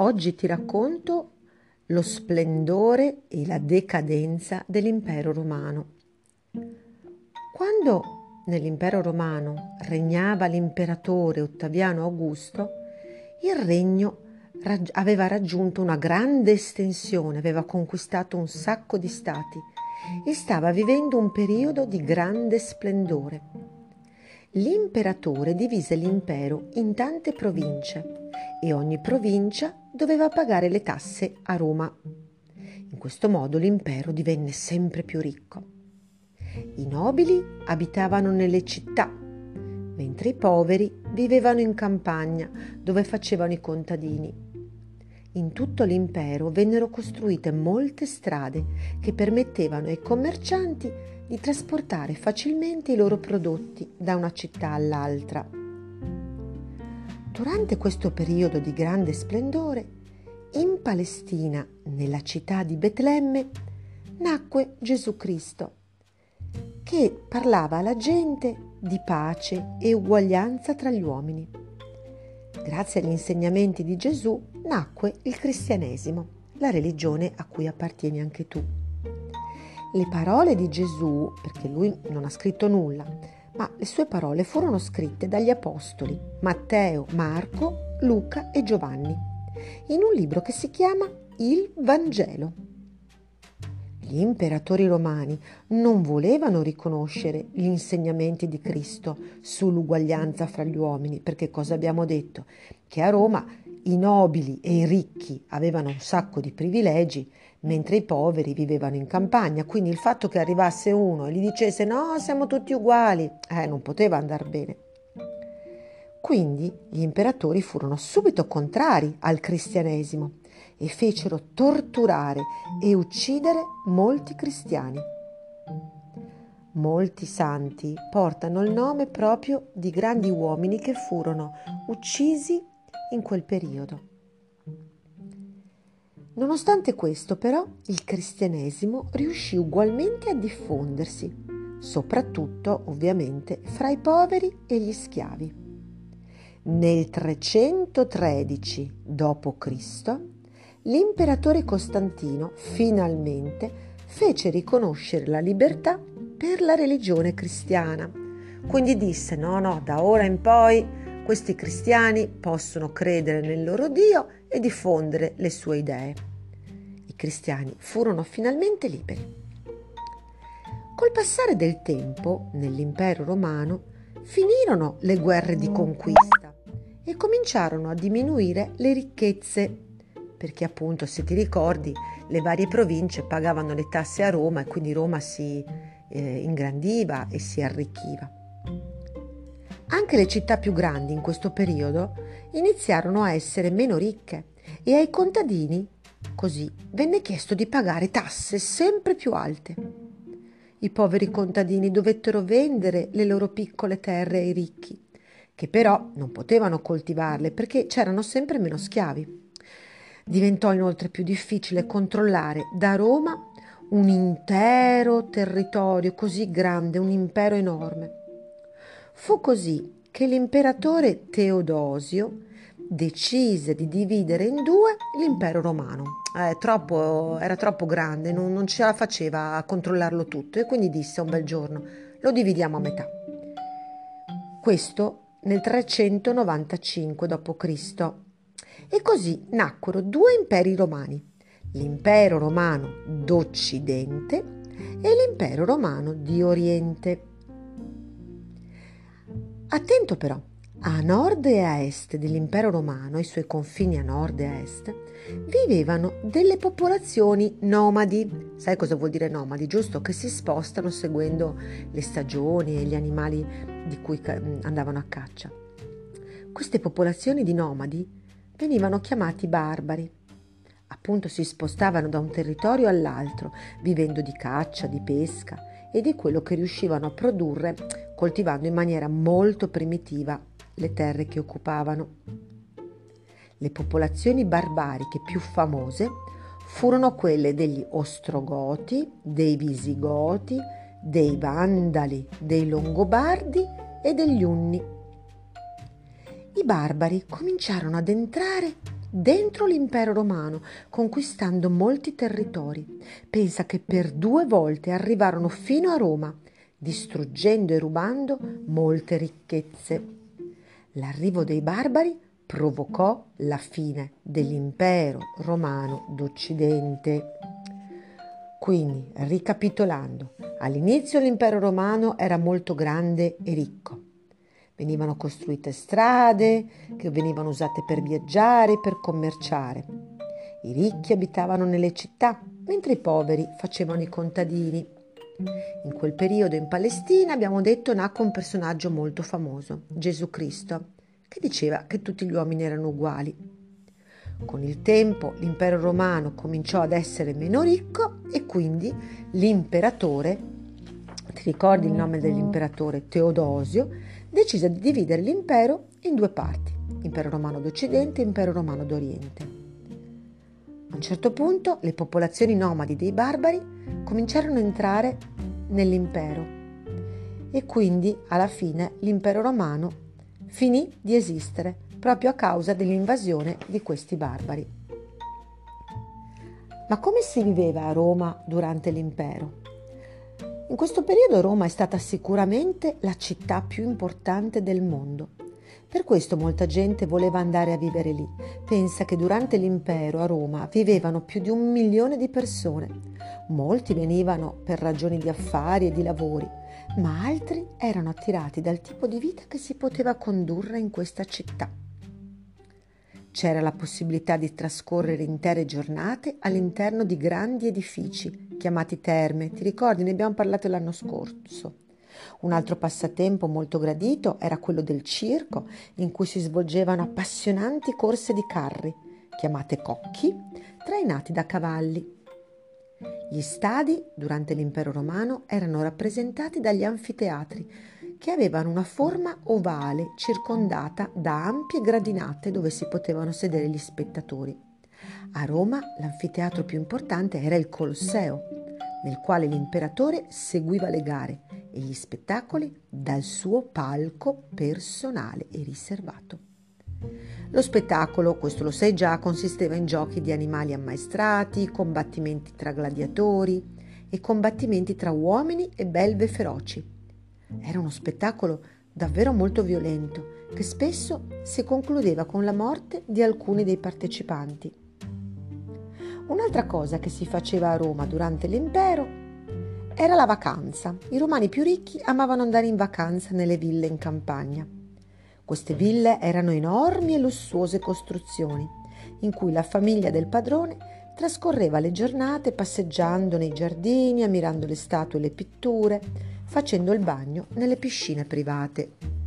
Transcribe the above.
Oggi ti racconto lo splendore e la decadenza dell'impero romano. Quando nell'impero romano regnava l'imperatore Ottaviano Augusto, il regno raggi- aveva raggiunto una grande estensione, aveva conquistato un sacco di stati e stava vivendo un periodo di grande splendore. L'imperatore divise l'impero in tante province e ogni provincia doveva pagare le tasse a Roma. In questo modo l'impero divenne sempre più ricco. I nobili abitavano nelle città, mentre i poveri vivevano in campagna dove facevano i contadini. In tutto l'impero vennero costruite molte strade che permettevano ai commercianti di trasportare facilmente i loro prodotti da una città all'altra. Durante questo periodo di grande splendore, in Palestina, nella città di Betlemme, nacque Gesù Cristo, che parlava alla gente di pace e uguaglianza tra gli uomini. Grazie agli insegnamenti di Gesù nacque il cristianesimo, la religione a cui appartieni anche tu. Le parole di Gesù, perché lui non ha scritto nulla, ma le sue parole furono scritte dagli apostoli Matteo, Marco, Luca e Giovanni in un libro che si chiama Il Vangelo. Gli imperatori romani non volevano riconoscere gli insegnamenti di Cristo sull'uguaglianza fra gli uomini, perché cosa abbiamo detto? Che a Roma i nobili e i ricchi avevano un sacco di privilegi, mentre i poveri vivevano in campagna. Quindi il fatto che arrivasse uno e gli dicesse no, siamo tutti uguali, eh, non poteva andare bene. Quindi gli imperatori furono subito contrari al cristianesimo e fecero torturare e uccidere molti cristiani. Molti santi portano il nome proprio di grandi uomini che furono uccisi in quel periodo. Nonostante questo, però, il cristianesimo riuscì ugualmente a diffondersi, soprattutto ovviamente fra i poveri e gli schiavi. Nel 313 d.C., l'imperatore Costantino finalmente fece riconoscere la libertà per la religione cristiana. Quindi disse: No, no, da ora in poi questi cristiani possono credere nel loro Dio e diffondere le sue idee. I cristiani furono finalmente liberi. Col passare del tempo, nell'impero romano, finirono le guerre di conquista e cominciarono a diminuire le ricchezze perché appunto se ti ricordi le varie province pagavano le tasse a Roma e quindi Roma si eh, ingrandiva e si arricchiva. Anche le città più grandi in questo periodo iniziarono a essere meno ricche e ai contadini così venne chiesto di pagare tasse sempre più alte. I poveri contadini dovettero vendere le loro piccole terre ai ricchi, che però non potevano coltivarle perché c'erano sempre meno schiavi. Diventò inoltre più difficile controllare da Roma un intero territorio così grande, un impero enorme. Fu così che l'imperatore Teodosio decise di dividere in due l'impero romano. Eh, troppo, era troppo grande, non, non ce la faceva a controllarlo tutto e quindi disse un bel giorno lo dividiamo a metà. Questo nel 395 d.C. E così nacquero due imperi romani, l'impero romano d'Occidente e l'impero romano di Oriente. Attento però, a nord e a est dell'impero romano, ai suoi confini a nord e a est, vivevano delle popolazioni nomadi. Sai cosa vuol dire nomadi? Giusto che si spostano seguendo le stagioni e gli animali di cui andavano a caccia. Queste popolazioni di nomadi venivano chiamati barbari. Appunto si spostavano da un territorio all'altro, vivendo di caccia, di pesca e di quello che riuscivano a produrre coltivando in maniera molto primitiva le terre che occupavano. Le popolazioni barbariche più famose furono quelle degli Ostrogoti, dei Visigoti, dei Vandali, dei Longobardi e degli Unni. I barbari cominciarono ad entrare dentro l'impero romano, conquistando molti territori. Pensa che per due volte arrivarono fino a Roma, distruggendo e rubando molte ricchezze. L'arrivo dei barbari provocò la fine dell'impero romano d'Occidente. Quindi, ricapitolando, all'inizio l'impero romano era molto grande e ricco. Venivano costruite strade che venivano usate per viaggiare per commerciare. I ricchi abitavano nelle città, mentre i poveri facevano i contadini. In quel periodo in Palestina, abbiamo detto, nacque un personaggio molto famoso, Gesù Cristo, che diceva che tutti gli uomini erano uguali. Con il tempo l'impero romano cominciò ad essere meno ricco e quindi l'imperatore, ti ricordi il nome dell'imperatore Teodosio, decise di dividere l'impero in due parti, impero romano d'Occidente e impero romano d'Oriente. A un certo punto le popolazioni nomadi dei barbari cominciarono a entrare nell'impero e quindi alla fine l'impero romano finì di esistere proprio a causa dell'invasione di questi barbari. Ma come si viveva a Roma durante l'impero? In questo periodo Roma è stata sicuramente la città più importante del mondo. Per questo molta gente voleva andare a vivere lì. Pensa che durante l'impero a Roma vivevano più di un milione di persone. Molti venivano per ragioni di affari e di lavori, ma altri erano attirati dal tipo di vita che si poteva condurre in questa città. C'era la possibilità di trascorrere intere giornate all'interno di grandi edifici chiamati terme, ti ricordi? Ne abbiamo parlato l'anno scorso. Un altro passatempo molto gradito era quello del circo, in cui si svolgevano appassionanti corse di carri, chiamate cocchi, trainati da cavalli. Gli stadi, durante l'impero romano, erano rappresentati dagli anfiteatri, che avevano una forma ovale circondata da ampie gradinate dove si potevano sedere gli spettatori. A Roma l'anfiteatro più importante era il Colosseo, nel quale l'imperatore seguiva le gare e gli spettacoli dal suo palco personale e riservato. Lo spettacolo, questo lo sai già, consisteva in giochi di animali ammaestrati, combattimenti tra gladiatori e combattimenti tra uomini e belve feroci. Era uno spettacolo davvero molto violento che spesso si concludeva con la morte di alcuni dei partecipanti. Un'altra cosa che si faceva a Roma durante l'impero era la vacanza. I romani più ricchi amavano andare in vacanza nelle ville in campagna. Queste ville erano enormi e lussuose costruzioni, in cui la famiglia del padrone trascorreva le giornate passeggiando nei giardini, ammirando le statue e le pitture, facendo il bagno nelle piscine private.